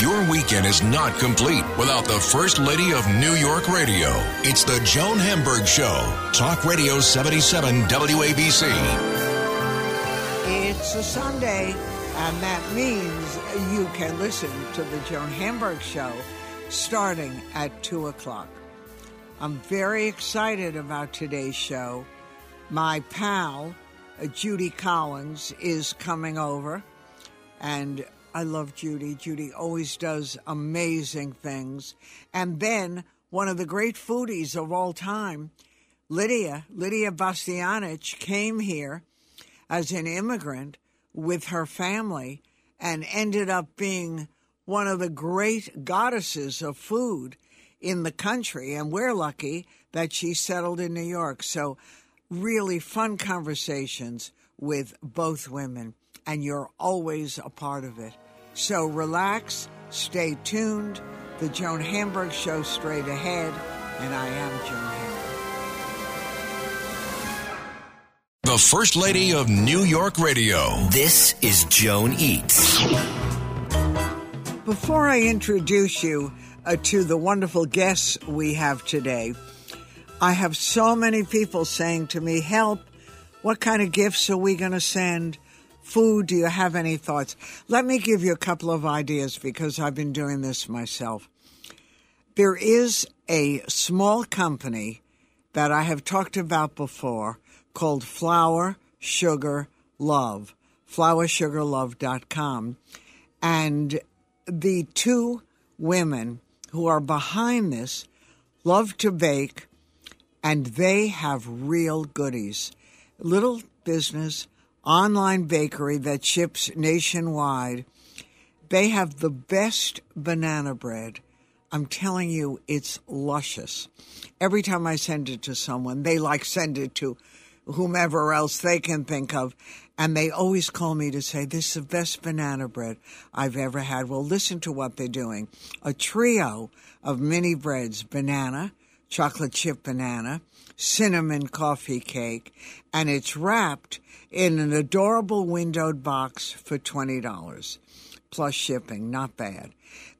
Your weekend is not complete without the First Lady of New York Radio. It's the Joan Hamburg Show. Talk Radio 77 WABC. It's a Sunday, and that means you can listen to the Joan Hamburg Show starting at 2 o'clock. I'm very excited about today's show. My pal, Judy Collins, is coming over, and I love Judy. Judy always does amazing things. And then one of the great foodies of all time, Lidia, Lidia Bastianich, came here as an immigrant with her family and ended up being one of the great goddesses of food in the country. And we're lucky that she settled in New York. So, really fun conversations with both women, and you're always a part of it. So relax, stay tuned. The Joan Hamburg Show straight ahead, and I am Joan Hamburg. The First Lady of New York Radio. This is Joan Eats. Before I introduce you uh, to the wonderful guests we have today, I have so many people saying to me, Help, what kind of gifts are we going to send? Food, do you have any thoughts? Let me give you a couple of ideas because I've been doing this myself. There is a small company that I have talked about before called Flour Sugar Love, floursugarlove.com. And the two women who are behind this love to bake and they have real goodies. Little business online bakery that ships nationwide. They have the best banana bread. I'm telling you, it's luscious. Every time I send it to someone, they like send it to whomever else they can think of. And they always call me to say, This is the best banana bread I've ever had. Well, listen to what they're doing a trio of mini breads banana, chocolate chip banana, cinnamon coffee cake, and it's wrapped in an adorable windowed box for $20 plus shipping. Not bad.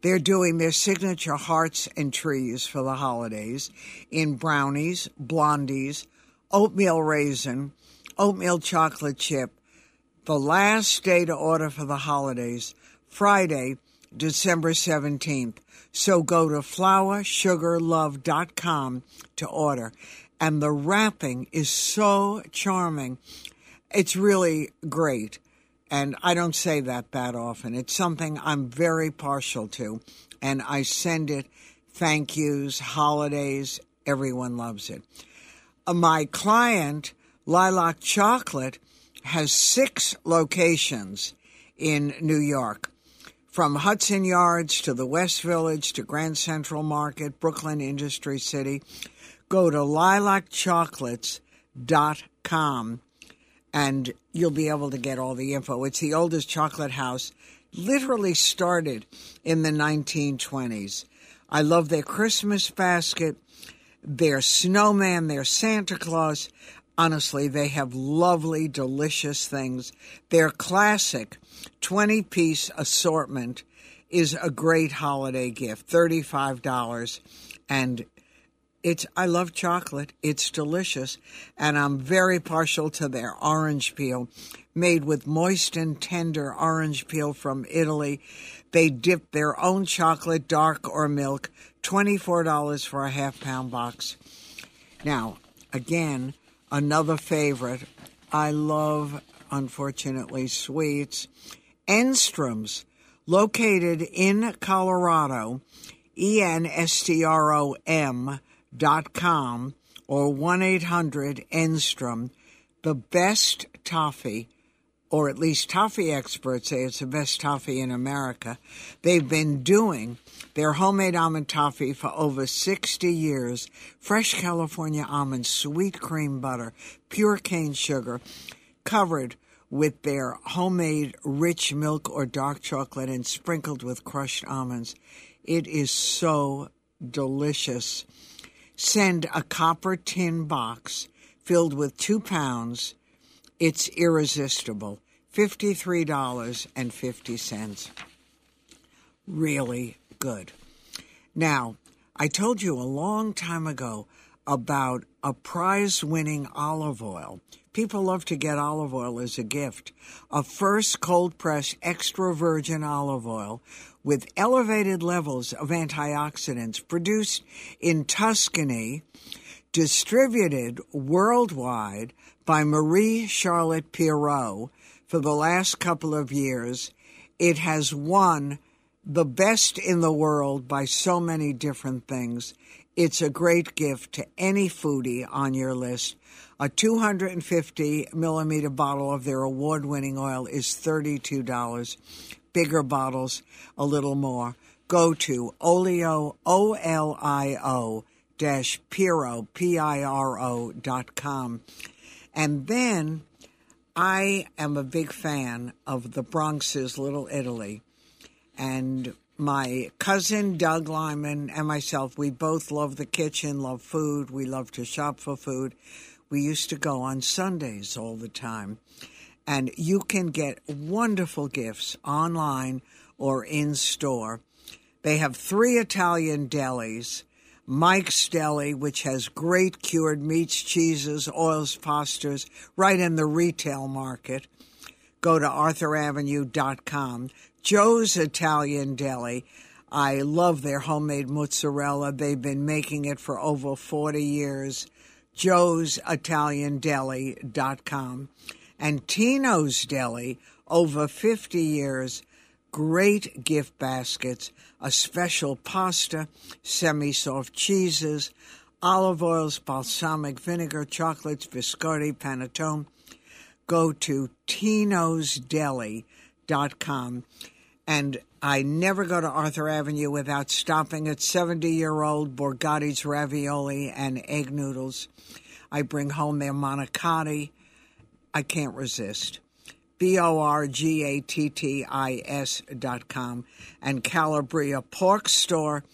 They're doing their signature hearts and trees for the holidays in brownies, blondies, oatmeal raisin, oatmeal chocolate chip. The last day to order for the holidays, Friday, December 17th. So go to floursugarlove.com to order. And the wrapping is so charming. It's really great. And I don't say that that often. It's something I'm very partial to. And I send it thank yous, holidays, everyone loves it. Uh, my client, Lilac Chocolate, has six locations in New York from Hudson Yards to the West Village to Grand Central Market, Brooklyn Industry City. Go to lilacchocolates.com and you'll be able to get all the info. It's the oldest chocolate house, literally started in the 1920s. I love their Christmas basket, their snowman, their Santa Claus. Honestly, they have lovely, delicious things. Their classic 20 piece assortment is a great holiday gift, $35. And it's I love chocolate. It's delicious, and I'm very partial to their orange peel, made with moist and tender orange peel from Italy. They dip their own chocolate, dark or milk. Twenty-four dollars for a half pound box. Now, again, another favorite. I love, unfortunately, sweets. Enstrom's, located in Colorado, E N S T R O M com or 1 800 Enstrom, the best toffee or at least toffee experts say it's the best toffee in America. They've been doing their homemade almond toffee for over 60 years. Fresh California almonds, sweet cream butter, pure cane sugar, covered with their homemade rich milk or dark chocolate and sprinkled with crushed almonds. It is so delicious. Send a copper tin box filled with two pounds. It's irresistible. $53.50. Really good. Now, I told you a long time ago about a prize winning olive oil. People love to get olive oil as a gift. A first cold pressed extra virgin olive oil with elevated levels of antioxidants produced in Tuscany, distributed worldwide by Marie Charlotte Pirot for the last couple of years. It has won the best in the world by so many different things. It's a great gift to any foodie on your list. A 250 millimeter bottle of their award winning oil is $32. Bigger bottles, a little more. Go to olio, O L I O dash Piro, P I R O dot com. And then I am a big fan of the Bronx's Little Italy. And my cousin Doug Lyman and myself, we both love the kitchen, love food. We love to shop for food. We used to go on Sundays all the time. And you can get wonderful gifts online or in store. They have three Italian delis Mike's Deli, which has great cured meats, cheeses, oils, pastas, right in the retail market. Go to arthuravenue.com. Joe's Italian Deli. I love their homemade mozzarella. They've been making it for over 40 years. Joe's Italian Deli.com. And Tino's Deli, over 50 years great gift baskets, a special pasta, semi soft cheeses, olive oils, balsamic vinegar, chocolates, biscotti, panettone. Go to tinosdeli.com. And I never go to Arthur Avenue without stopping at 70 year old Borgatti's ravioli and egg noodles. I bring home their manicotti. I can't resist. B O R G A T T I S dot com, and Calabria Pork Store,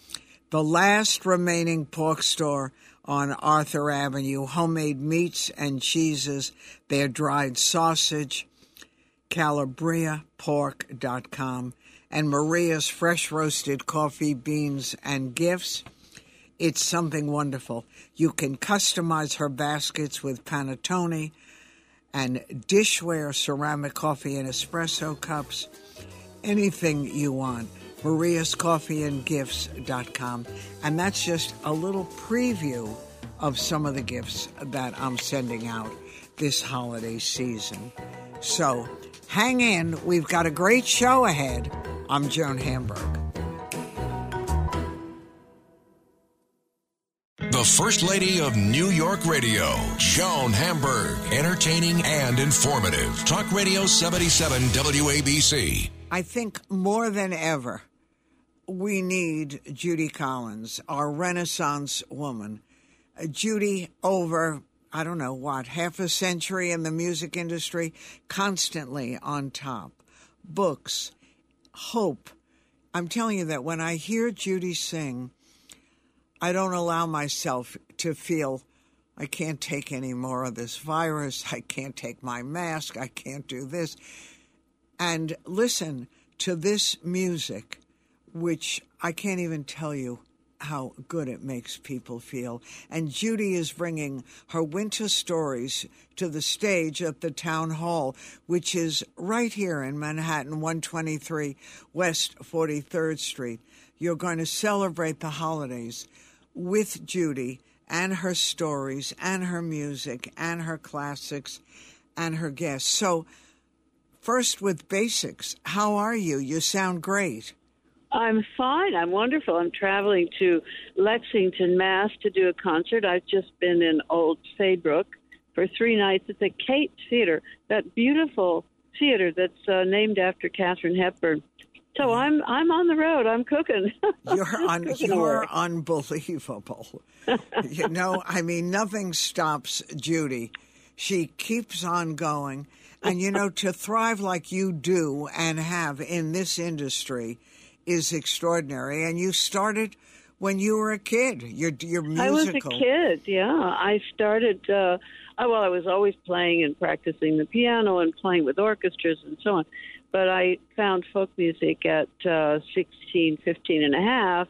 the last remaining pork store on Arthur Avenue. Homemade meats and cheeses, their dried sausage, calabriapork.com, and Maria's fresh roasted coffee, beans, and gifts. It's something wonderful. You can customize her baskets with panettone and dishware ceramic coffee and espresso cups, anything you want. Maria's Coffee and Gifts.com. And that's just a little preview of some of the gifts that I'm sending out this holiday season. So hang in, we've got a great show ahead. I'm Joan Hamburg. The First Lady of New York Radio, Joan Hamburg. Entertaining and informative. Talk Radio 77 WABC. I think more than ever, we need Judy Collins, our Renaissance woman. Uh, Judy, over, I don't know what, half a century in the music industry, constantly on top. Books, hope. I'm telling you that when I hear Judy sing, I don't allow myself to feel I can't take any more of this virus. I can't take my mask. I can't do this. And listen to this music, which I can't even tell you how good it makes people feel. And Judy is bringing her winter stories to the stage at the town hall, which is right here in Manhattan, 123 West 43rd Street. You're going to celebrate the holidays with Judy and her stories and her music and her classics and her guests. So, first with basics, how are you? You sound great. I'm fine. I'm wonderful. I'm traveling to Lexington, Mass to do a concert. I've just been in Old Saybrook for three nights at the Kate Theater, that beautiful theater that's uh, named after Katharine Hepburn. So I'm I'm on the road. I'm cooking. You're un- cooking you're away. unbelievable. you know, I mean, nothing stops Judy. She keeps on going, and you know, to thrive like you do and have in this industry is extraordinary. And you started when you were a kid. You're you're musical. I was a kid. Yeah, I started. Uh, I, well, I was always playing and practicing the piano and playing with orchestras and so on. But I found folk music at uh, 16, 15 and a half,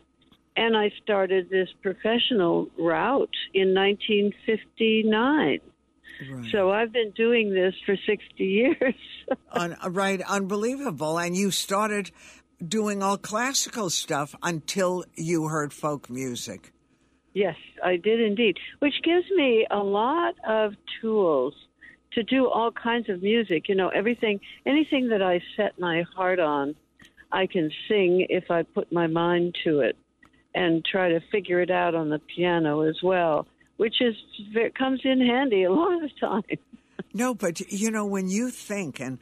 and I started this professional route in 1959. Right. So I've been doing this for 60 years. Un- right, unbelievable. And you started doing all classical stuff until you heard folk music. Yes, I did indeed, which gives me a lot of tools to do all kinds of music. You know, everything, anything that I set my heart on, I can sing if I put my mind to it and try to figure it out on the piano as well, which is comes in handy a lot of the time. No, but you know, when you think, and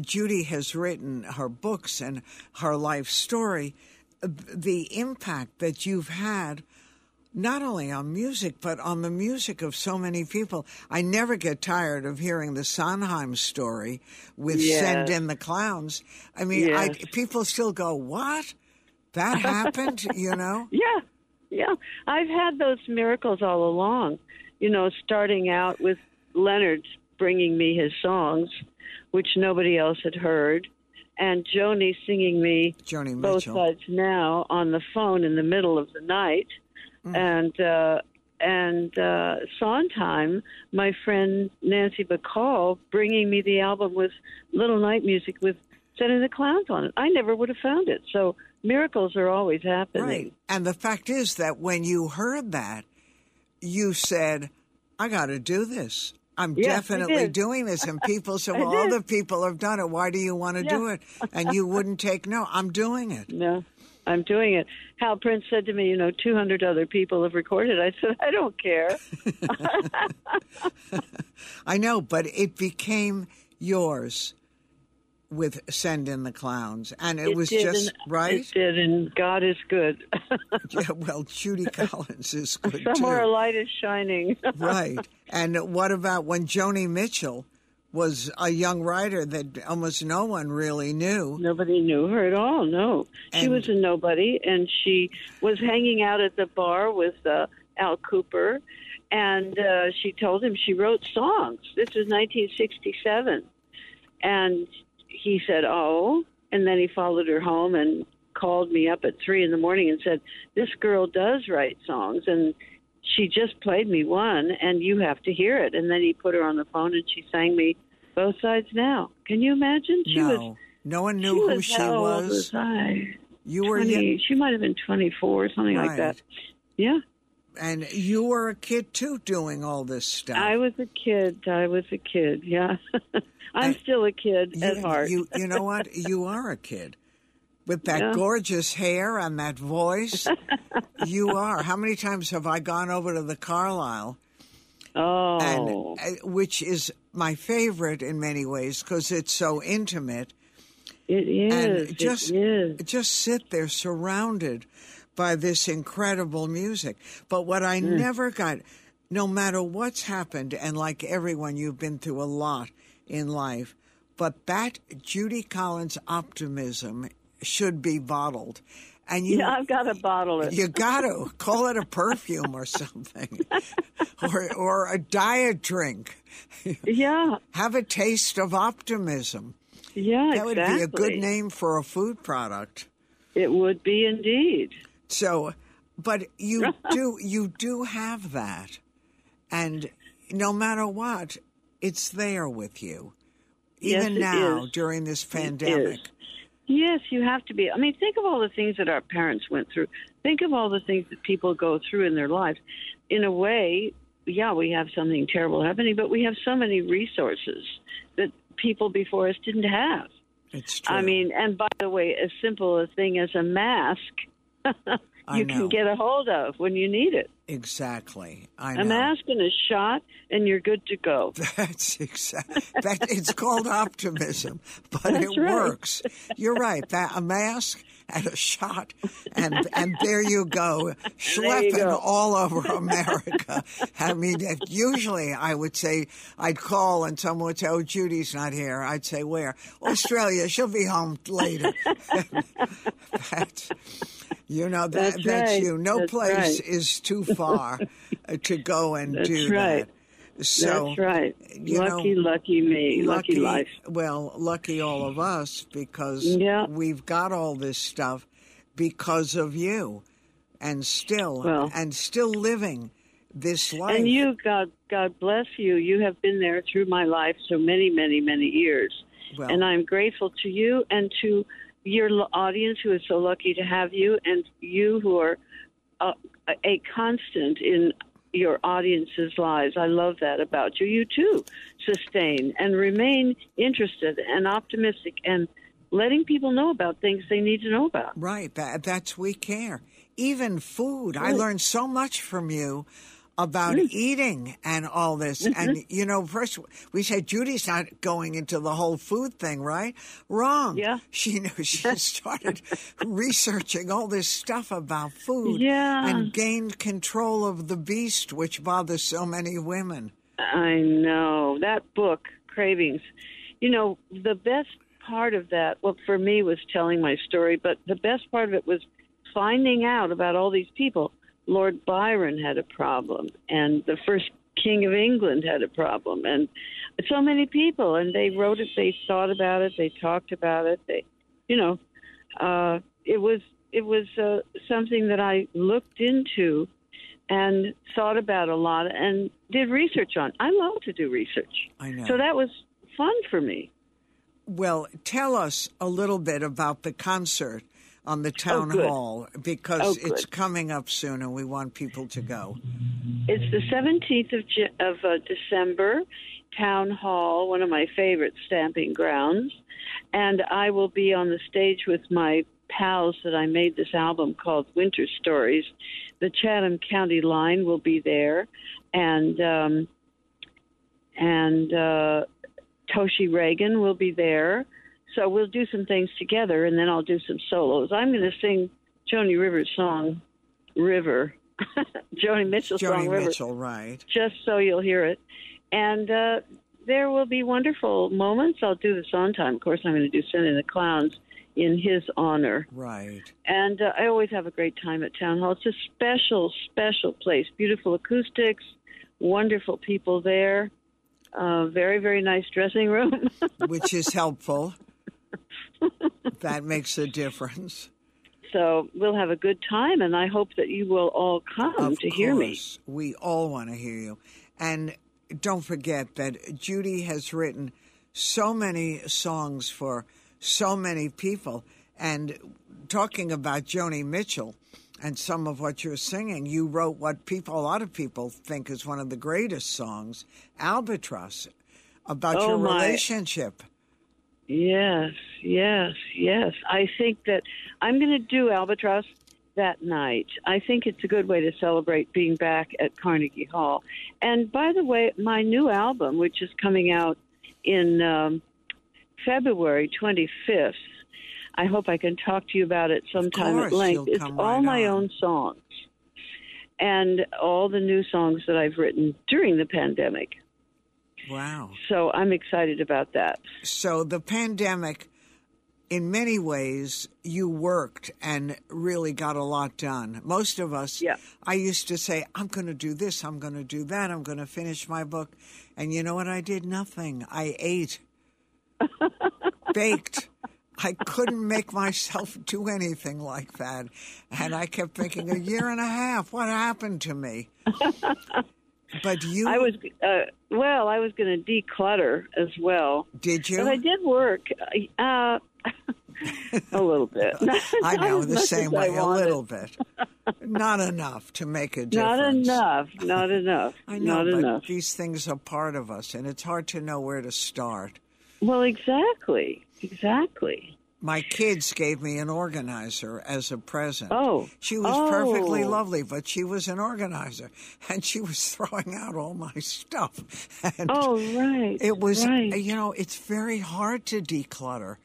Judy has written her books and her life story, the impact that you've had not only on music, but on the music of so many people. I never get tired of hearing the Sondheim story with Yes. Send in the Clowns. I mean, I, people still go, What? That happened? you know? Yeah, yeah. I've had those miracles all along. You know, starting out with Leonard bringing me his songs, which nobody else had heard, and Joni singing me Joni both sides now on the phone in the middle of the night, and uh, and uh, Sondheim, my friend Nancy Bacall, bringing me the album with Little Night Music with Send in the Clowns on it. I never would have found it. So miracles are always happening. Right. And the fact is that when you heard that, you said, I got to do this. I'm Yes, definitely doing this. And people said, Well, other people have done it. Why do you want to do it? And you wouldn't take no. I'm doing it. No, I'm doing it. Hal Prince said to me, you know, 200 other people have recorded. I said, I don't care. I know, but it became yours with Send in the Clowns. And it, was just, and- right? It did, and God is good. Yeah, well, Judy Collins is good Somewhere too. a light is shining. right. And what about when Joni Mitchell was a young writer that almost no one really knew? Nobody knew her at all. No, she was a nobody, and she was hanging out at the bar with uh, Al Kooper, and uh, she told him she wrote songs. This was 1967, and he said, "Oh," and then he followed her home and called me up at three in the morning and said, "This girl does write songs, and." She just played me one, and you have to hear it. And then he put her on the phone, and she sang me both sides now. Can you imagine? She no. was no one she knew who was, she how old was. was I? You were 20, young, she might have been 24 or something like that. Yeah. and you were a kid too doing all this stuff. I was a kid. I was a kid. Yeah. I'm I- still a kid you, at heart. You, you know what? You are a kid. With that Yeah. gorgeous hair and that voice, you are. How many times have I gone over to the Carlyle, oh. and uh, which is my favorite in many ways because it's so intimate. it is. and just is. just sit there surrounded by this incredible music. But what I Mm. never got, no matter what's happened, and like everyone, you've been through a lot in life, but that Judy Collins optimism should be bottled. And you, Yeah, I've got to bottle it. you got to call it a perfume or something, or or a diet drink. yeah. Have a taste of optimism. Yeah, That would exactly. be a good name for a food product. It would be indeed. So, but you do you do have that, and no matter what, it's there with you. Even it now is. during this pandemic. Yes, you have to be. I mean, think of all the things that our parents went through. Think of all the things that people go through in their lives. In a way, yeah, we have something terrible happening, but we have so many resources that people before us didn't have. It's true. I mean, and by the way, as simple a thing as a mask you can get a hold of when you need it. Exactly. I know. A mask and a shot, and you're good to go. That's exactly. That it's called optimism, but That's it right. works. You're right. That a mask and a shot, and and there you go, schlepping go. all over America. I mean, usually I would say I'd call and someone would say, "Oh, Judy's not here." I'd say, "Where? Australia. She'll be home later." that's, you know that That's that's, right. you. No That's place right. is too far uh, to go and That's do right. that. So That's right. you know, lucky, lucky me. Lucky, life. Well, lucky all of us because Yeah. we've got all this stuff because of you, and still Well. and still living this life. And you, God, God bless you. You have been there through my life so many, many, many years, Well- and I'm grateful to you and to your audience who is so lucky to have you, and you who are uh, a constant in your audience's lives. I love that about you. You too sustain and remain interested and optimistic and letting people know about things they need to know about. Right. That, that's we care. Even food. I learned so much from you about Mm. eating and all this. Mm-hmm. And, you know, first we said Judy's not going into the whole food thing, right? Wrong. Yeah. She knew she started researching all this stuff about food Yeah. and gained control of the beast, which bothers so many women. I know that book, Cravings. You know, the best part of that, well, for me, was telling my story, but the best part of it was finding out about all these people. Lord Byron had a problem, and the first King of England had a problem, and so many people. And they wrote it, they thought about it, they talked about it. They, you know, uh, it was it was uh, something that I looked into and thought about a lot and did research on. I love to do research. I know. So that was fun for me. Well, tell us a little bit about the concert on the town good. hall because Oh, it's coming up soon and we want people to go. It's the 17th of, of uh, December, Town Hall, one of my favorite stamping grounds. And I will be on the stage with my pals that I made this album called Winter Stories. The Chatham County Line will be there. And, um, and, uh, Toshi Reagan will be there. So we'll do some things together, and then I'll do some solos. I'm going to sing Joni Rivers' song, River. Joni Mitchell's song, Joni River Mitchell, right. just so you'll hear it. And uh, there will be wonderful moments. I'll do this on time. Of course, I'm going to do Send in the Clowns in his honor. Right. And uh, I always have a great time at Town Hall. It's a special, special place. Beautiful acoustics, wonderful people there. Uh, very, very nice dressing room. Which is helpful. that makes a difference. so we'll have a good time, and I hope that you will all come Of to hear me. We all want to hear you. And don't forget that Judy has written so many songs for so many people. And talking about Joni Mitchell and some of what you're singing, you wrote what people, a lot of people think is one of the greatest songs, Albatross, about Oh, your my. relationship. Yes, yes, yes. I think that I'm going to do Albatross that night. I think it's a good way to celebrate being back at Carnegie Hall. And by the way, my new album, which is coming out in um, February 25th, I hope I can talk to you about it sometime course, at length. It's all right my on. own songs and all the new songs that I've written during the pandemic. Wow. So I'm excited about that. So the pandemic, in many ways, you worked and really got a lot done. Most of us, Yeah. I used to say, I'm going to do this, I'm going to do that, I'm going to finish my book. And you know what? I did nothing. I ate, baked. I couldn't make myself do anything like that. And I kept thinking, a year and a half, what happened to me? But you I was uh, well. I was going to declutter as well, did you? but I did work uh, a little bit. I know the same way, a little bit. Not enough to make a difference. Not enough. Not enough. I know, Not but enough. these things are part of us, and it's hard to know where to start. Well, exactly. Exactly. My kids gave me an organizer as a present. Oh. She was perfectly Oh. lovely, but she was an organizer and she was throwing out all my stuff. And Oh, right. it was, right. you know, it's very hard to declutter.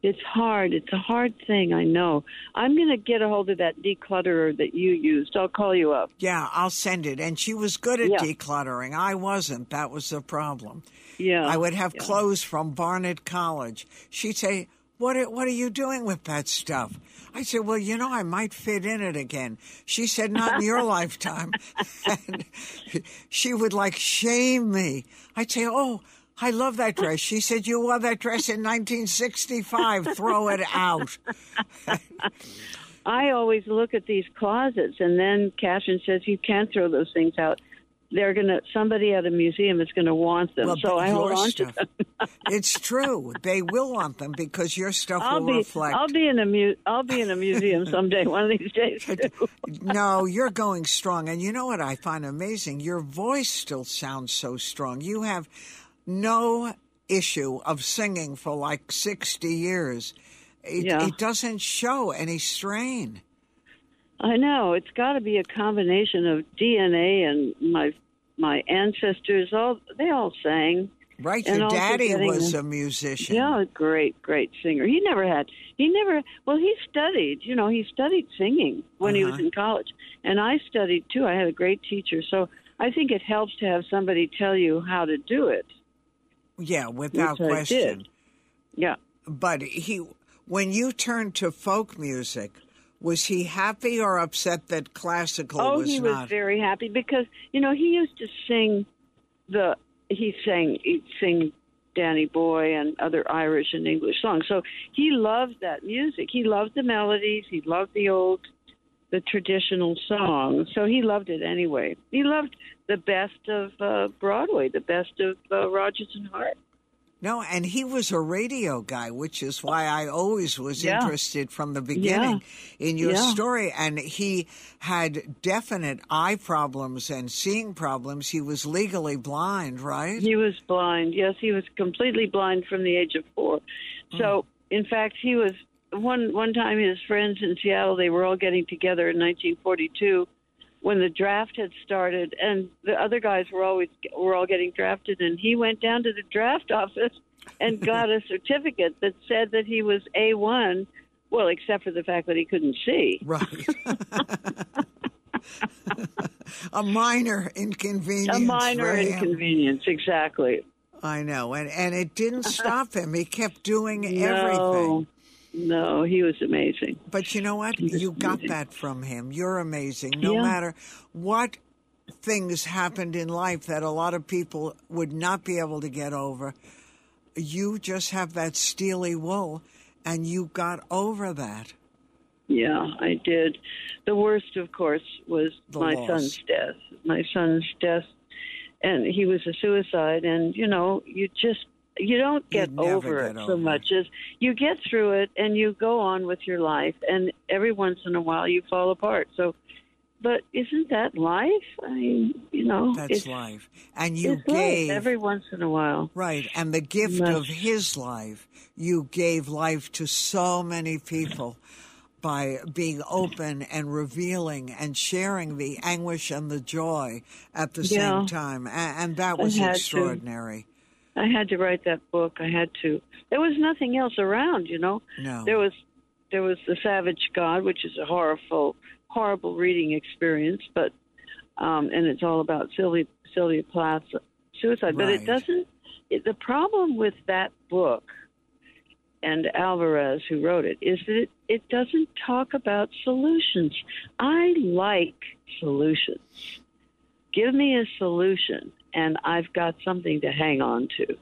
It's hard. It's a hard thing. I know. I'm going to get a hold of that declutterer that you used. I'll call you up. Yeah, I'll send it. And she was good at Yeah. decluttering. I wasn't. That was the problem. Yeah. I would have yeah. clothes from Barnard College. She'd say, what are, what are you doing with that stuff? I said, well, you know, I might fit in it again. She said, not in your lifetime. And she would like shame me. I'd say, oh, I love that dress. She said, you wore that dress in 1965. Throw it out. I always look at these closets, and then Catherine says you can't throw those things out. They're gonna somebody at a museum is gonna want them, Well, so I hold on stuff, to them. it's true. They will want them because your stuff I'll will be reflect. I'll be in a mu- I'll be in a museum someday, one of these days. Too. no, you're going strong. And you know what I find amazing? Your voice still sounds so strong. You have no issue of singing for like 60 years. It, Yeah. it doesn't show any strain. I know it's got to be a combination of DNA and my my ancestors. All they all sang. Right? And Your daddy was a musician. Yeah, a great, great singer. He never had. He never. Well, he studied. You know, he studied singing when he was Uh-huh. in college, and I studied too. I had a great teacher, so I think it helps to have somebody tell you how to do it. Yeah, without question. Yeah. But he, when you turned to folk music, was he happy or upset that classical Oh, was he not? was very happy because you know he used to sing the he sang he'd sing Danny Boy and other Irish and English songs. So he loved that music. He loved the melodies. He loved the old the traditional songs. So he loved it anyway. He loved the best of uh, Broadway, the best of uh, Rodgers and Hart. No, and he was a radio guy, which is why I always was Yeah. interested from the beginning in your Yeah. story. And he had definite eye problems and seeing problems. He was legally blind, right? He was blind. Yes, he was completely blind from the age of four. Hmm. So, in fact, he was one one time. His friends in Seattle, they were all getting together in 1942 when the draft had started, and the other guys were always were all getting drafted, and he went down to the draft office and got a certificate that said that he was a one. Well, except for the fact that he couldn't see. Right. a minor inconvenience. A minor him. inconvenience, exactly. I know, and and it didn't stop him. He kept doing No, everything. No, he was amazing. But you know what? You got amazing. that from him. You're amazing. No Yeah. matter what things happened in life that a lot of people would not be able to get over, you just have that steely wool and you got over that. Yeah, I did. The worst, of course, was The my loss. son's death. My son's death, and he was a suicide. And you know, you just you don't get You'd over get it over so much as you get through it, and you go on with your life. And every once in a while, you fall apart. So, but isn't that life? I mean, you know, That's it's, life. And you gave every once in a while. right, and the gift Yes. of his life, you gave life to so many people by being open and revealing and sharing the anguish and the joy at the Yeah. same time. A- And, that was extraordinary. to. I had to write that book. I had to. There was nothing else around, you know. No. There was there was the Savage God, which is a horrible, horrible reading experience, but um, and it's all about Sylvia Sylvia Plath's suicide. But it doesn't. It, the problem with that book and Alvarez, who wrote it, is that it, it doesn't talk about solutions. I like solutions. Give me a solution, and I've got something to hang on to.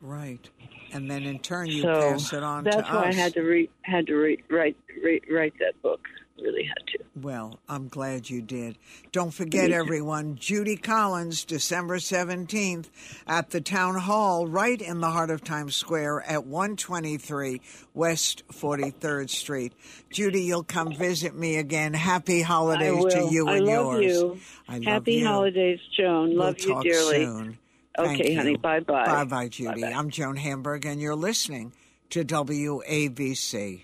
Right. And then in turn you so pass it on that's why us. I had to re- had to re- write re- write that book. Really had to. Well, I'm glad you did. Don't forget, everyone, Judy Collins, December 17th at the Town Hall, right in the heart of Times Square at 123 West 43rd Street. Judy, you'll come visit me again. Happy holidays to you I and yours. you. I love Happy you. holidays, Joan. We'll love you dearly. soon. Okay, honey. Bye-bye. Bye bye, Judy. Bye-bye. I'm Joan Hamburg, and you're listening to WABC.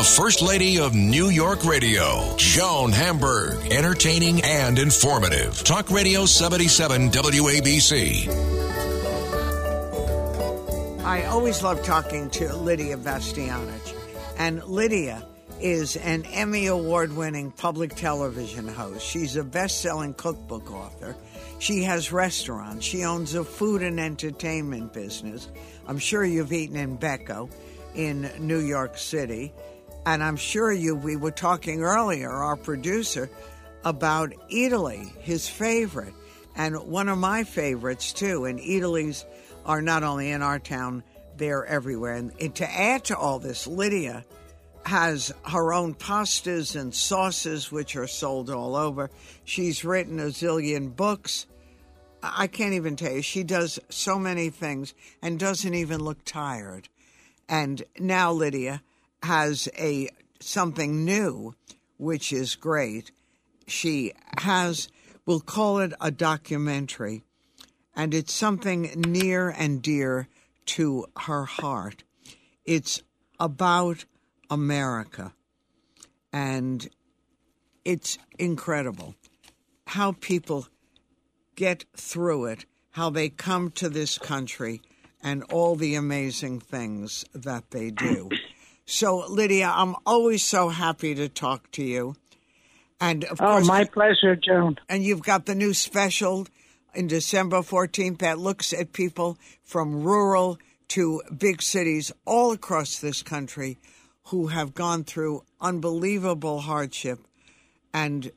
The First Lady of New York Radio, Joan Hamburg. Entertaining and informative. Talk Radio 77 WABC. I always love talking to Lidia Bastianich. And Lidia is an Emmy Award winning public television host. She's a best selling cookbook author. She has restaurants. She owns a food and entertainment business. I'm sure you've eaten in Becco in New York City. And I'm sure you, we were talking earlier, our producer, about Eataly, his favorite, and one of my favorites too. And Eataly's are not only in our town, they're everywhere. And to add to all this, Lidia has her own pastas and sauces, which are sold all over. She's written a zillion books. I can't even tell you. She does so many things and doesn't even look tired. And now Lidia has a something new, which is great. She has, we'll call it a documentary, and it's something near and dear to her heart. It's about America, and it's incredible how people get through it, how they come to this country, and all the amazing things that they do. So, Lidia, I'm always so happy to talk to you. And of oh, course, my pleasure, Joan. And you've got the new special in December 14th that looks at people from rural to big cities all across this country who have gone through unbelievable hardship and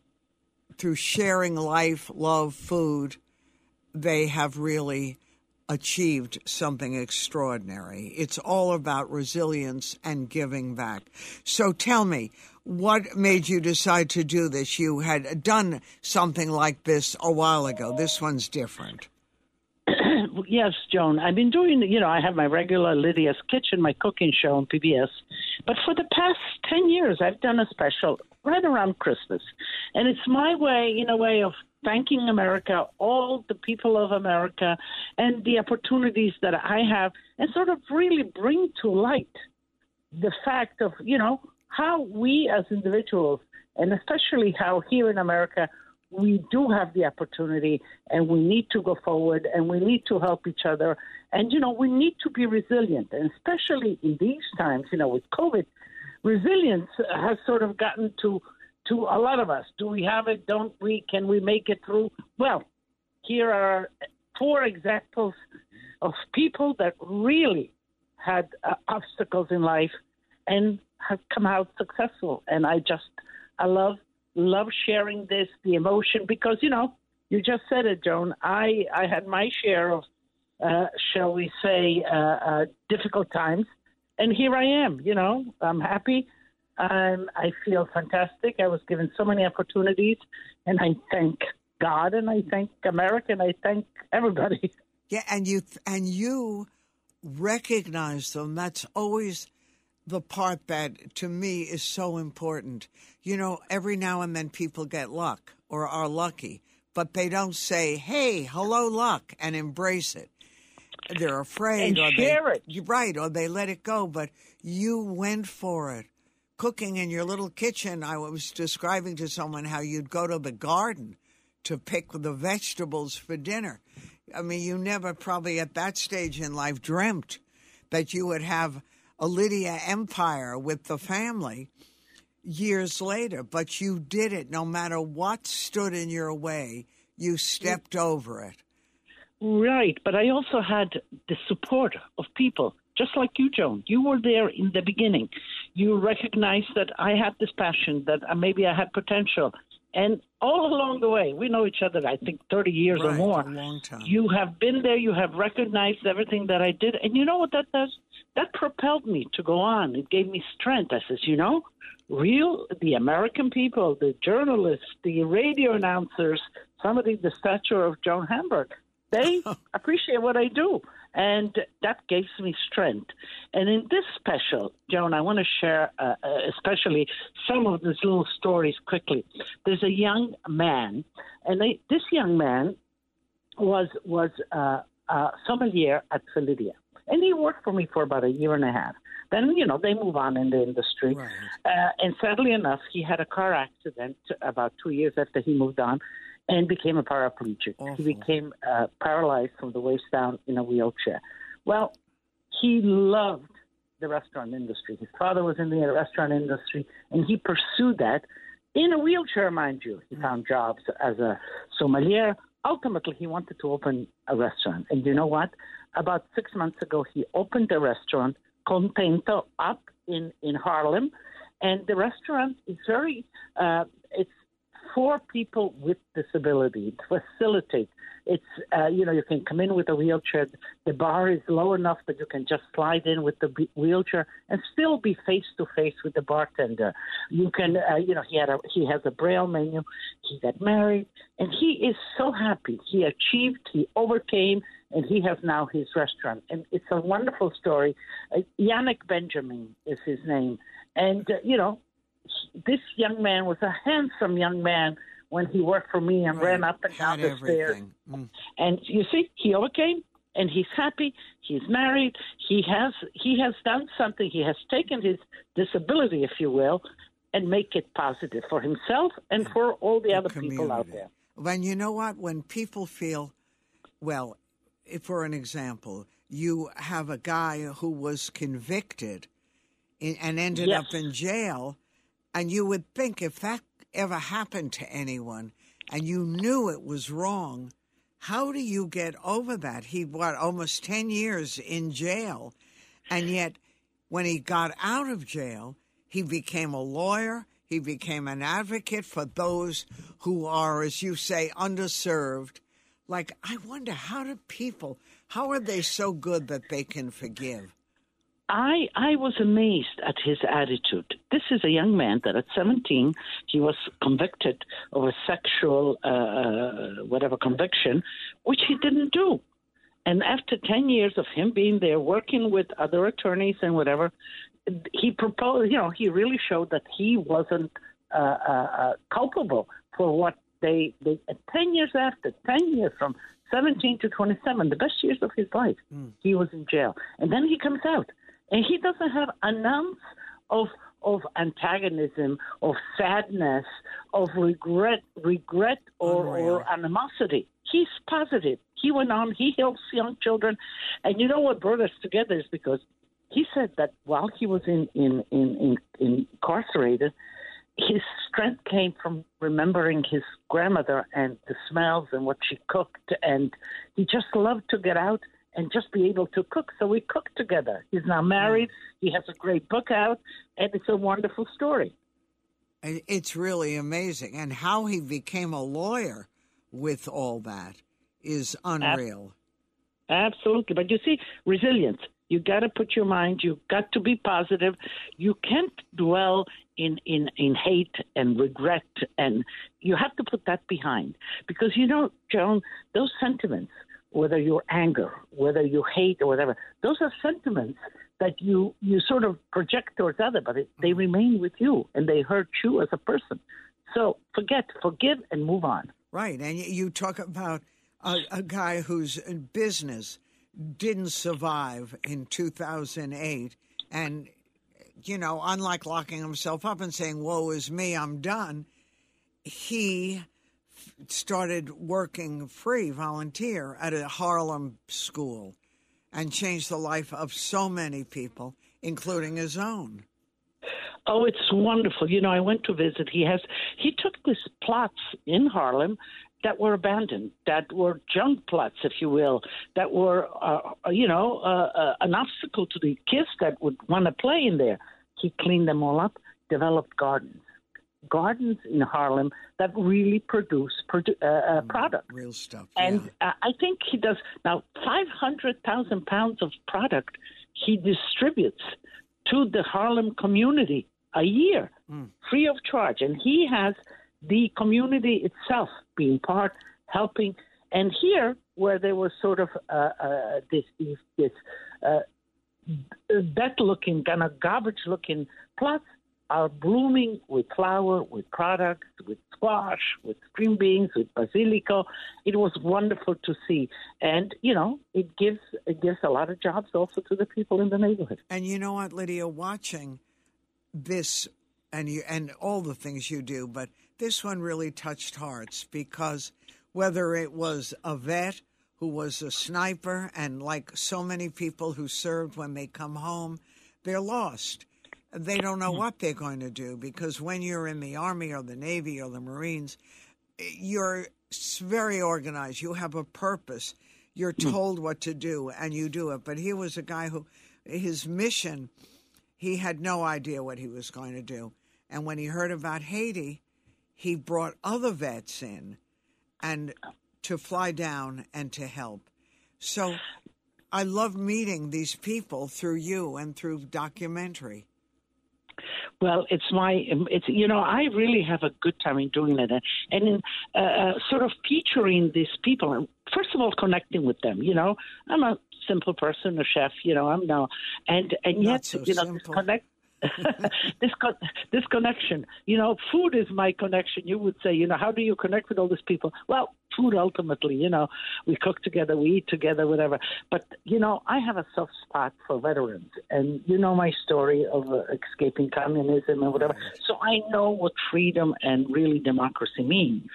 through sharing life, love, food, they have really achieved something extraordinary. It's all about resilience and giving back. So tell me, what made you decide to do this? You had done something like this a while ago. This one's different. yes, Joan. I've been doing, you know, I have my regular Lidia's Kitchen, my cooking show on PBS. But for the past 10 years, I've done a special right around Christmas. And it's my way, in a way, of thanking America, all the people of America, and the opportunities that I have, and sort of really bring to light the fact of, you know, how we as individuals, and especially how here in America, we do have the opportunity and we need to go forward and we need to help each other. And, you know, we need to be resilient. And especially in these times, you know, with COVID, resilience has sort of gotten to to a lot of us. Do we have it? Don't we? Can we make it through? Well, here are four examples of people that really had uh, obstacles in life and have come out successful. And I just, I love, love sharing this, the emotion, because, you know, you just said it, Joan. I, I had my share of, uh, shall we say, uh, uh difficult times. And here I am, you know, I'm happy. Um, I feel fantastic. I was given so many opportunities, and I thank God, and I thank America, and I thank everybody. Yeah, and you and you recognize them. That's always the part that to me is so important. You know, every now and then people get luck or are lucky, but they don't say, "Hey, hello, luck," and embrace it. They're afraid, and or share they, it. Right, or they let it go. But you went for it cooking in your little kitchen, I was describing to someone how you'd go to the garden to pick the vegetables for dinner. I mean, you never probably at that stage in life dreamt that you would have a Lidia empire with the family years later, but you did it no matter what stood in your way, you stepped over it. Right, but I also had the support of people just like you, Joan. You were there in the beginning. You recognize that I had this passion, that uh, maybe I had potential. And all along the way, we know each other, I think, 30 years right, or more. A long time. You have been there, you have recognized everything that I did. And you know what that does? That propelled me to go on. It gave me strength. I says, you know, real, the American people, the journalists, the radio announcers, somebody the stature of Joan Hamburg, they appreciate what I do and that gives me strength. And in this special, Joan, I want to share uh, uh, especially some of these little stories quickly. There's a young man, and they, this young man was was uh, uh, sommelier at Felidia. And he worked for me for about a year and a half. Then, you know, they move on in the industry. Right. Uh, and sadly enough, he had a car accident about two years after he moved on and became a paraplegic. Awful. He became uh, paralyzed from the waist down in a wheelchair. Well, he loved the restaurant industry. His father was in the restaurant industry, and he pursued that in a wheelchair, mind you. He found jobs as a sommelier. Ultimately, he wanted to open a restaurant. And you know what? About six months ago, he opened a restaurant, Contento, up in, in Harlem. And the restaurant is very, uh, for people with disability, to facilitate. It's, uh, you know, you can come in with a wheelchair. The bar is low enough that you can just slide in with the wheelchair and still be face to face with the bartender. You can, uh, you know, he had a, he has a braille menu. He got married and he is so happy. He achieved, he overcame, and he has now his restaurant. And it's a wonderful story. Uh, Yannick Benjamin is his name. And, uh, you know, this young man was a handsome young man when he worked for me and Right. ran up and down the stairs. everything. Mm. And you see, he overcame, and he's happy. He's married. He has he has done something. He has taken his disability, if you will, and make it positive for himself and for all the, other people out there. When you know what, when people feel, well, for an example, you have a guy who was convicted in, and ended Yes. up in jail, and you would think if that ever happened to anyone and you knew it was wrong, how do you get over that? He, what, almost 10 years in jail, and yet when he got out of jail, he became a lawyer. He became an advocate for those who are, as you say, underserved. Like, I wonder how do people, how are they so good that they can forgive? I I was amazed at his attitude. This is a young man that at 17 he was convicted of a sexual uh, uh, whatever conviction, which he didn't do. And after 10 years of him being there, working with other attorneys and whatever, he proposed. You know, he really showed that he wasn't uh, uh, uh, culpable for what they they. uh, 10 years after, 10 years from 17 to 27, the best years of his life, he was in jail, and then he comes out and he doesn't have an ounce of of antagonism, of sadness, of regret, regret or, or animosity. He's positive. He went on. He helps young children, and you know what brought us together is because he said that while he was in in in, in incarcerated, his strength came from remembering his grandmother and the smells and what she cooked, and he just loved to get out and just be able to cook. So we cook together. He's now married. Mm. He has a great book out, and it's a wonderful story. And It's really amazing. And how he became a lawyer with all that is unreal. Absolutely. But you see, resilience. You got to put your mind. You got to be positive. You can't dwell in, in in hate and regret, and you have to put that behind because you know, Joan, those sentiments, whether you're anger, whether you hate or whatever, those are sentiments that you you sort of project towards other, but it, they mm-hmm. remain with you and they hurt you as a person. So forget, forgive, and move on. Right. And you talk about a, a guy whose business didn't survive in 2008. And, you know, unlike locking himself up and saying, woe is me, I'm done, he started working free, volunteer at a Harlem school and changed the life of so many people, including his own. Oh, it's wonderful. You know, I went to visit. He has he took these plots in Harlem that were abandoned, that were junk plots, if you will, that were uh, you know uh, uh, an obstacle to the kids that would want to play in there. He cleaned them all up, developed gardens, gardens in Harlem that really produce produ- uh, uh, product. Real stuff. And uh, I think he does now 500,000 pounds of product he distributes to the Harlem community a year free of charge. And he has the community itself being part, helping. And here, where there was sort of uh, uh, this, this, this uh, dead looking, kind of garbage looking plots, are blooming with flower, with products, with squash, with green beans, with basilico. It was wonderful to see, and you know, it gives it gives a lot of jobs also to the people in the neighborhood. And you know what, Lidia, watching this and you and all the things you do, but this one really touched hearts because whether it was a vet who was a sniper and like so many people who served when they come home, they're lost. They don't know hmm. what they're going to do because when you're in the Army or the Navy or the Marines, you're very organized. You have a purpose. You're hmm. told what to do and you do it. But he was a guy who, his mission, he had no idea what he was going to do. And when he heard about Haiti, he brought other vets in and to fly down and to help. So I love meeting these people through you and through documentary. Well, it's my, it's you know, I really have a good time in doing it, and in uh, uh, sort of featuring these people. And First of all, connecting with them. You know, I'm a simple person, a chef. You know, I'm now, and and yet, so you know, connect. this con- this connection, you know, food is my connection. You would say, you know, how do you connect with all these people? Well, food ultimately, you know, we cook together, we eat together, whatever. But you know, I have a soft spot for veterans, and you know my story of uh, escaping communism and whatever. So I know what freedom and really democracy means.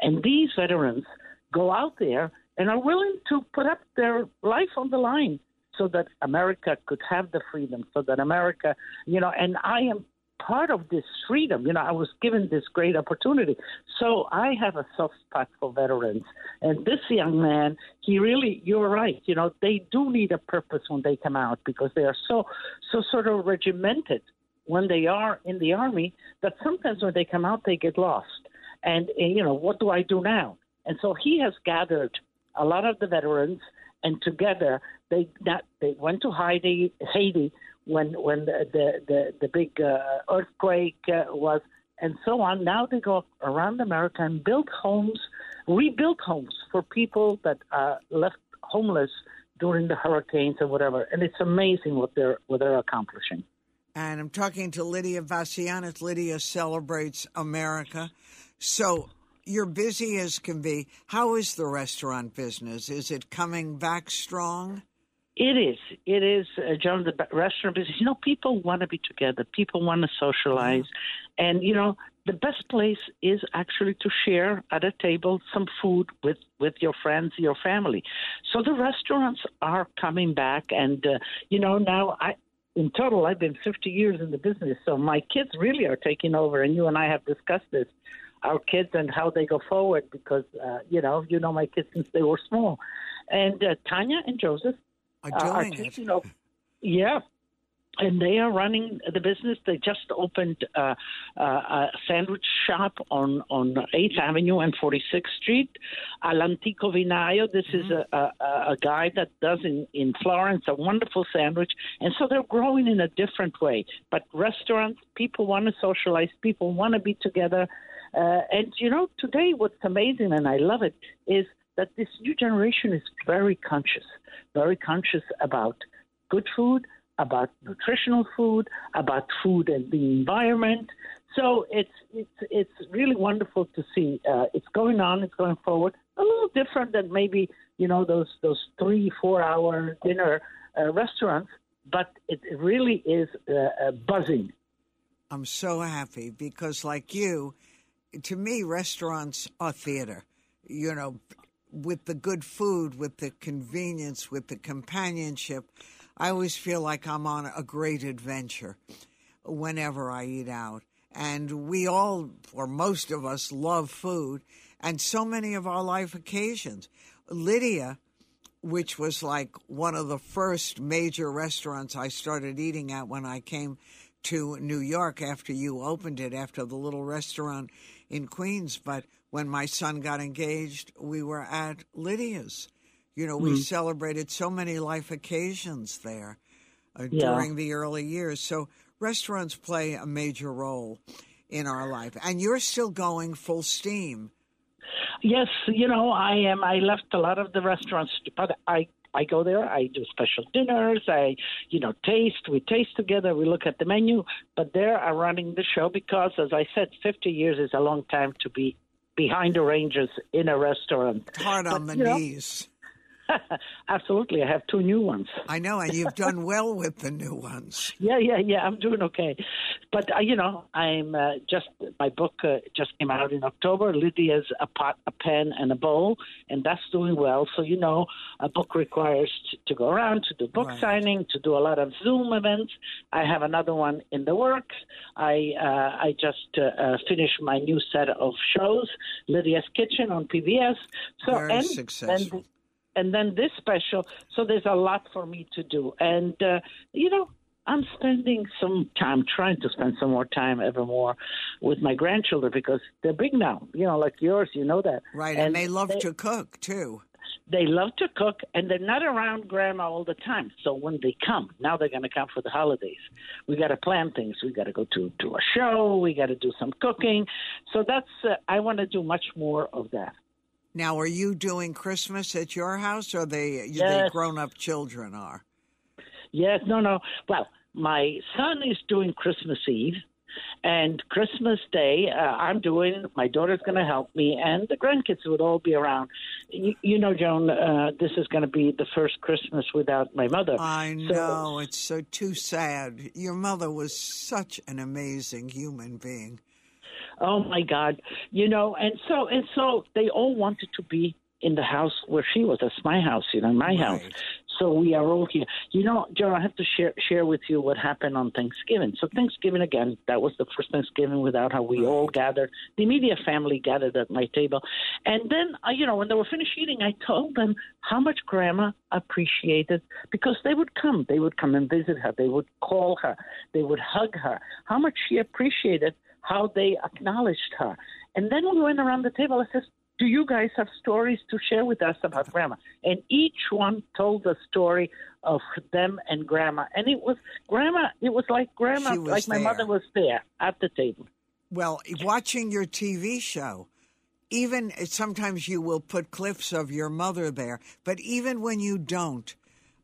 And these veterans go out there and are willing to put up their life on the line so that America could have the freedom, so that America, you know, and I am part of this freedom. You know, I was given this great opportunity. So I have a soft spot for veterans. And this young man, he really, you're right. You know, they do need a purpose when they come out because they are so, so sort of regimented when they are in the army that sometimes when they come out, they get lost. And, and you know, what do I do now? And so he has gathered a lot of the veterans and together they that they went to Haiti, Haiti when when the the the, the big uh, earthquake uh, was, and so on. Now they go around America and build homes, rebuild homes for people that are left homeless during the hurricanes or whatever. And it's amazing what they're what they're accomplishing. And I'm talking to Lidia Bastianich. Lidia celebrates America. So you're busy as can be. How is the restaurant business? Is it coming back strong? It is. It is, uh, John, the restaurant business. You know, people want to be together. People want to socialize. And, you know, the best place is actually to share at a table some food with, with your friends, your family. So the restaurants are coming back. And, uh, you know, now I, in total, I've been 50 years in the business. So my kids really are taking over. And you and I have discussed this our kids and how they go forward because uh, you know you know my kids since they were small, and uh, Tanya and Joseph Are uh, are taking over. Yeah. And they are running the business. They just opened uh, uh, a sandwich shop on on Eighth Avenue and Forty Sixth Street. All'Antico Vinaio. This is a, a, a guy that does in in Florence a wonderful sandwich. And so they're growing in a different way. But restaurants, people want to socialize. People want to be together. Uh, and you know, today what's amazing, and I love it, is that this new generation is very conscious, very conscious about good food, about nutritional food, about food and the environment. So it's it's it's really wonderful to see. Uh, it's going on. It's going forward. A little different than maybe you know those those three four hour dinner uh, restaurants, but it really is uh, uh, buzzing. I'm so happy because, like you, to me, restaurants are theater. You know, with the good food, with the convenience, with the companionship, I always feel like I'm on a great adventure whenever I eat out. And we all, or most of us, love food and so many of our life occasions. Lidia, which was like one of the first major restaurants I started eating at when I came to New York after you opened it, after the little restaurant in Queens. But when my son got engaged, we were at Lidia's. You know, we celebrated so many life occasions there uh, Yeah. during the early years. So restaurants play a major role in our life. And you're still going full steam. Yes, you know, I am. I left a lot of the restaurants, but I I go there. I do special dinners. I, you know, taste. We taste together. We look at the menu. But they're running the show because, as I said, 50 years is a long time to be behind the ranges in a restaurant. Hard on But, the you know, knees. Absolutely. I have two new ones. I know, and you've done well with the new ones. Yeah, yeah, yeah. I'm doing okay, but uh, you know, I'm uh, just my book uh, just came out in October. Lidia's a pot, a pan, and a bowl, and that's doing well. So you know, a book requires t- to go around to do book Right. signing, to do a lot of Zoom events. I have another one in the works. I uh, I just uh, uh, finished my new set of shows, Lidia's Kitchen on PBS. So Very and, successful. and and then this special. So there's a lot for me to do, and uh, you know. I'm spending some time trying to spend some more time ever more with my grandchildren because they're big now, you know, like yours, you know that. Right, and, they love to cook too. They love to cook, and they're not around grandma all the time. So when they come, now they're going to come for the holidays. We got to plan things. We got to go to to a show. We got to do some cooking. So that's uh, I want to do much more of that. Now, are you doing Christmas at your house, or the Yes. grown-up children are? Yes, no, no. Well, my son is doing Christmas Eve. And Christmas Day, uh, I'm doing. My daughter's going to help me, and the grandkids would all be around. You, you know, Joan, uh, this is going to be the first Christmas without my mother. I So- know it's so too sad. Your mother was such an amazing human being. Oh my God! You know, and so and so they all wanted to be in the house where she was. That's my house, you know, my house. So we are all here. You know, Joe, I have to share share with you what happened on Thanksgiving. So Thanksgiving again, that was the first Thanksgiving without how we all gathered. The immediate family gathered at my table, and then uh, you know when they were finished eating, I told them how much Grandma appreciated because they would come, they would come and visit her, they would call her, they would hug her. How much she appreciated how they acknowledged her. And then we went around the table. I said, do you guys have stories to share with us about grandma? And each one told a story of them and grandma. And it was grandma, it was like grandma, was like my mother was there at the table. Well, watching your TV show, even sometimes you will put clips of your mother there, but even when you don't,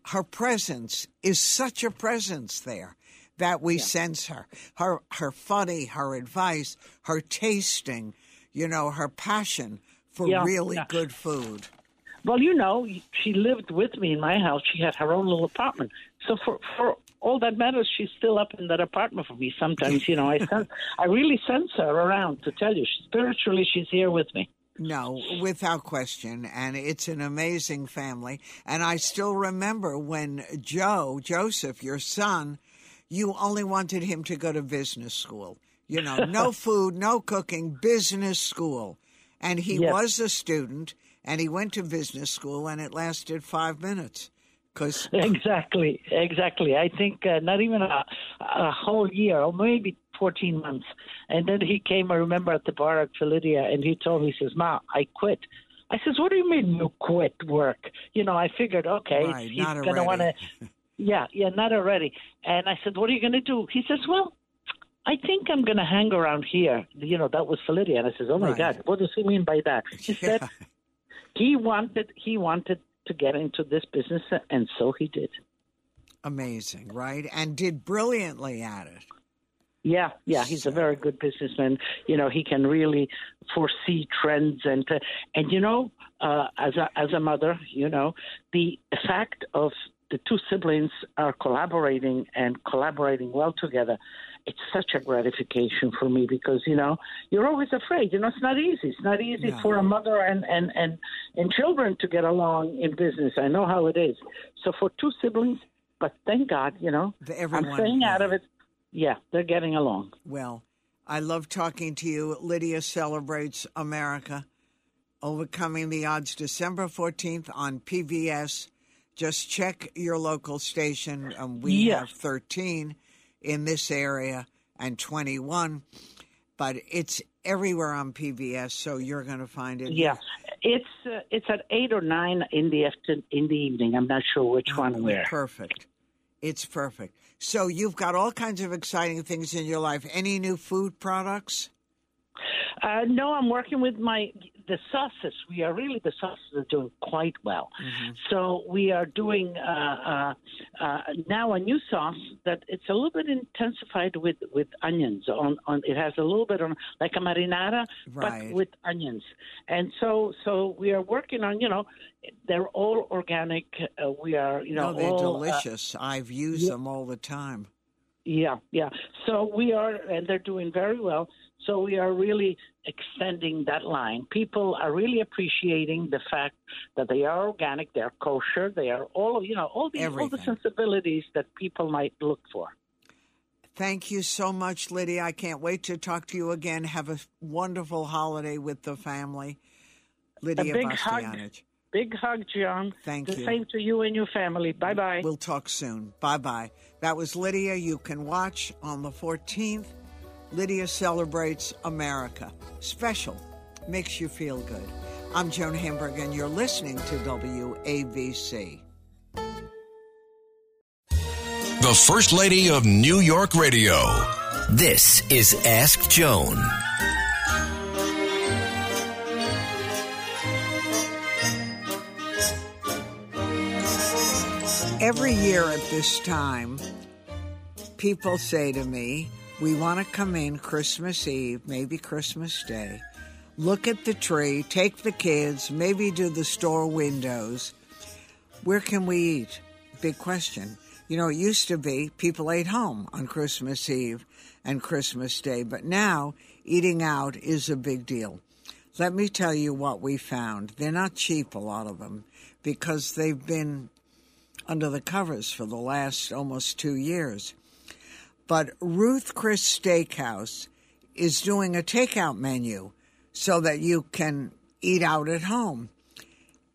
her presence is such a presence there that we sense her. Her her funny, her advice, her tasting, you know, her passion for Yeah, really yeah. good food. Well, you know, she lived with me in my house. She had her own little apartment. So for for all that matters, she's still up in that apartment for me. Sometimes, you know, I sense, I really sense her around. To tell you, spiritually, she's here with me. No, without question. And it's an amazing family. And I still remember when Joe, Joseph, your son, you only wanted him to go to business school. You know, no food, no cooking, business school. And he Yes. was a student and he went to business school and it lasted five minutes. Because Exactly, exactly. I think uh, not even a, a whole year, or maybe 14 months. And then he came, I remember, at the bar at Felidia, and he told me, he says, Ma, I quit. I says, what do you mean you quit work? You know, I figured, okay, Right, he's going to want to. Yeah, yeah, not already. And I said, what are you going to do? He says, well, I think I'm going to hang around here. You know, that was Felidia. And I says, oh my Right. God, what does he mean by that? He said, he wanted, he wanted to get into this business, and so he did. amazing, right? And did brilliantly at it. Yeah, yeah, he's a very good businessman. You know, he can really foresee trends and uh, and you know, uh, as a as a mother, you know, the fact of the two siblings are collaborating and collaborating well together. It's such a gratification for me because you know you're always afraid. You know, it's not easy. It's not easy No. for a mother and and and and children to get along in business. I know how it is. So for two siblings, but thank God, you know, everyone- I'm staying out of it. Yeah, they're getting along. Well, I love talking to you. Lidia celebrates America, overcoming the odds, December 14th on PBS. Just check your local station. Um, we Yes. have 13 in this area and 21, but it's everywhere on PBS, so you're going to find it. Yeah, it's uh, it's at eight or nine in the after, in the evening. I'm not sure which one where. Perfect. It's perfect. So you've got all kinds of exciting things in your life. Any new food products? Uh, no, I'm working with my the sauces. We are really the sauces are doing quite well. Mm-hmm. So we are doing uh, uh, uh, now a new sauce that it's a little bit intensified with with onions. On on it has a little bit on like a marinara, Right. but with onions. And so so we are working on you know they're all organic. Uh, we are you know No, they're all, uh, delicious. I've used them all the time. yeah, yeah. So we are, and they're doing very well. So we are really extending that line. People are really appreciating the fact that they are organic, they're kosher, they are all, you know, all the all the sensibilities that people might look for. Thank you so much, Lidia. I can't wait to talk to you again. Have a wonderful holiday with the family. Lidia big hug. Bastianich. Big hug, John. Thank the you. same to you and your family. Bye bye. We'll talk soon. Bye bye. That was Lidia. You can watch on the 14th. Lidia celebrates America. Special. Makes you feel good. I'm Joan Hamburg, and you're listening to WABC. The First Lady of New York Radio. This is Ask Joan. Every year at this time, people say to me, We want to come in Christmas Eve, maybe Christmas Day, look at the tree, take the kids, maybe do the store windows. Where can we eat? Big question. You know, it used to be people ate home on Christmas Eve and Christmas Day, but now eating out is a big deal. Let me tell you what we found. They're not cheap, a lot of them, because they've been under the covers for the last almost two years. But Ruth Chris Steakhouse is doing a takeout menu so that you can eat out at home.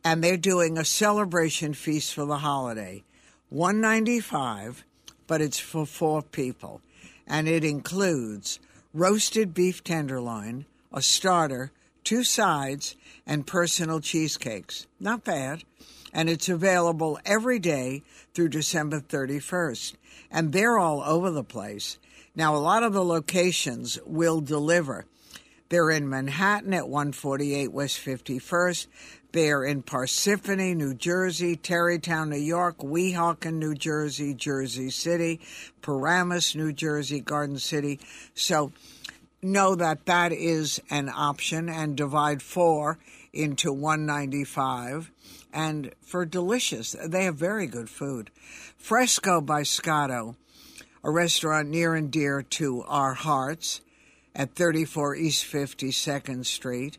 And they're doing a celebration feast for the holiday. 195, but it's for four people. And it includes roasted beef tenderloin, a starter, two sides, and personal cheesecakes. Not bad. And it's available every day through December 31st. And they're all over the place. Now, a lot of the locations will deliver. They're in Manhattan at 148 West 51st. They're in Parsippany, New Jersey, Tarrytown, New York, Weehawken, New Jersey, Jersey City, Paramus, New Jersey, Garden City. So know that that is an option and divide four into 195 and for delicious they have very good food. Fresco by scotto a restaurant near and dear to our hearts at 34 east 52nd street.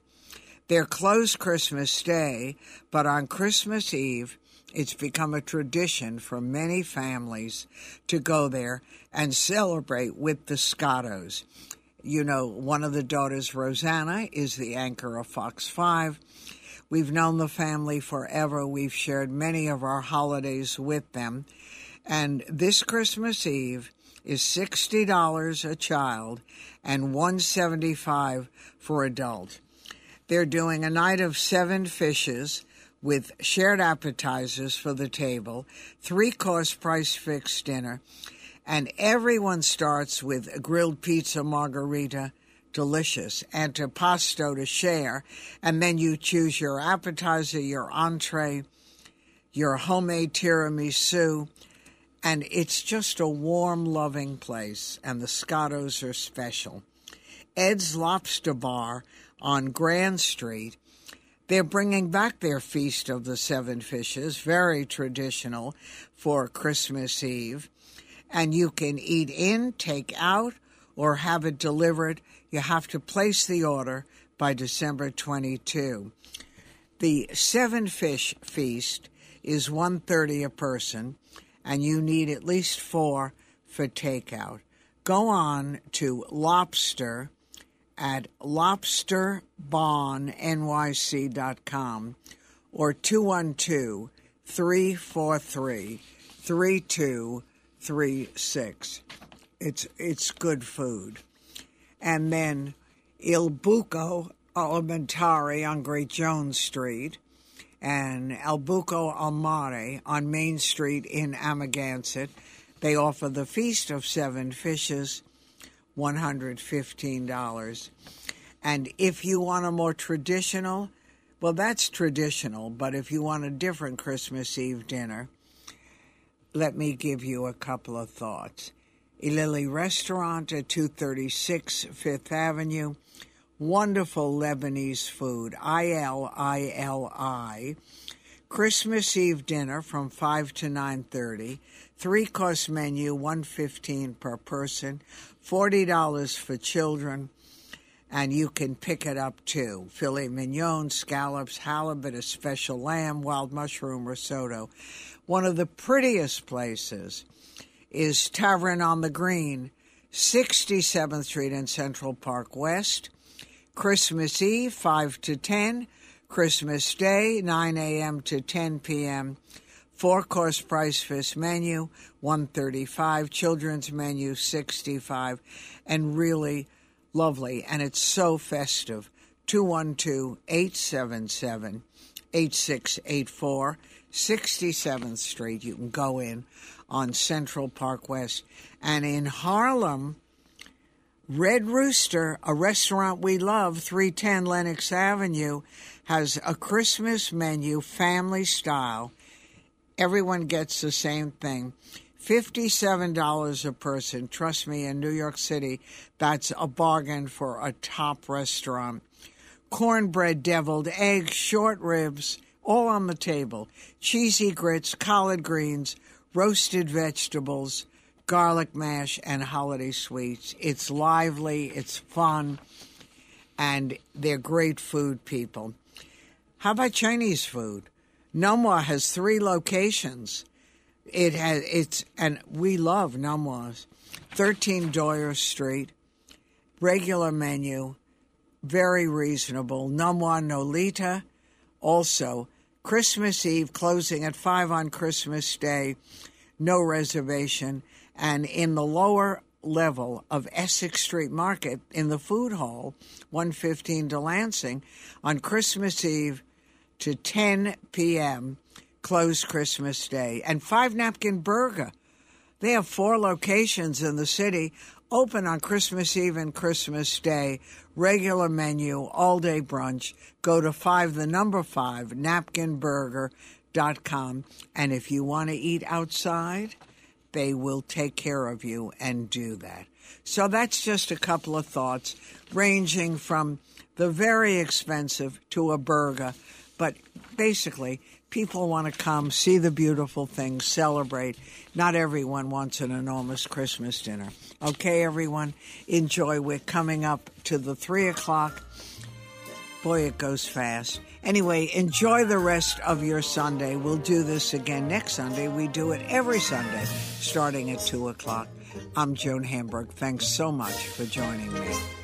They're closed christmas day but on christmas eve it's become a tradition for many families to go there and celebrate with the scottos. You know, one of the daughters, Rosanna, is the anchor of Fox 5. We've known the family forever. We've shared many of our holidays with them. And this Christmas Eve is $60 a child and 175 for adult. They're doing a night of seven fishes with shared appetizers for the table, three course price fixed dinner, and everyone starts with grilled pizza margarita, delicious, antipasto to share, and then you choose your appetizer, your entree, your homemade tiramisu, and it's just a warm, loving place, and the Scottos are special. Ed's Lobster Bar on Grand Street. They're bringing back their Feast of the Seven Fishes, very traditional for Christmas Eve and you can eat in, take out, or have it delivered. You have to place the order by December 22. The seven fish feast is 130 a person, and you need at least four for takeout. Go on to lobster at lobsterbarnyc.com or 212 343 3236. It's it's good food. And then Il Buco Alimentari on Great Jones Street and El Buco Al Mare on Main Street in Amagansett. They offer the Feast of Seven Fishes, $115. And if you want a more traditional, well, that's traditional, but if you want a different Christmas Eve dinner, let me give you a couple of thoughts. Ilili Restaurant at 236 Fifth Avenue. Wonderful Lebanese food, I L I L I. Christmas Eve dinner from 5 to 9:30. Three course menu, 115 per person, $40 for children and you can pick it up too. Filet mignon, scallops, halibut, a special lamb, wild mushroom risotto. One of the prettiest places is Tavern on the Green, 67th Street in Central Park West. Christmas Eve, 5 to 10. Christmas Day, 9 a.m. to 10 p.m. Four course price fish menu, 135. Children's menu, 65. And really, lovely, and it's so festive. 212 877 8684, 67th Street. You can go in on Central Park West. And in Harlem, Red Rooster, a restaurant we love, 310 Lenox Avenue, has a Christmas menu, family style. Everyone gets the same thing. $57 a person. Trust me, in New York City, that's a bargain for a top restaurant. Cornbread, deviled eggs, short ribs, all on the table. Cheesy grits, collard greens, roasted vegetables, garlic mash, and holiday sweets. It's lively, it's fun, and they're great food people. How about Chinese food? Nom Wah has three locations it has it's and we love Nom Wahs. 13 Doyer Street, regular menu, very reasonable. Nom Wah Nolita, also Christmas Eve closing at 5 on Christmas Day, no reservation. And in the lower level of Essex Street Market in the food hall, 115 Delancey, on Christmas Eve to 10 p.m closed Christmas Day. And Five Napkin Burger. They have four locations in the city, open on Christmas Eve and Christmas Day. Regular menu, all day brunch. Go to five, the number five, napkinburger.com. And if you want to eat outside, they will take care of you and do that. So that's just a couple of thoughts, ranging from the very expensive to a burger. But basically, people want to come, see the beautiful things, celebrate. Not everyone wants an enormous Christmas dinner. Okay, everyone, enjoy. We're coming up to the three o'clock. Boy, it goes fast. Anyway, enjoy the rest of your Sunday. We'll do this again next Sunday. We do it every Sunday, starting at 2 o'clock. I'm Joan Hamburg. Thanks so much for joining me.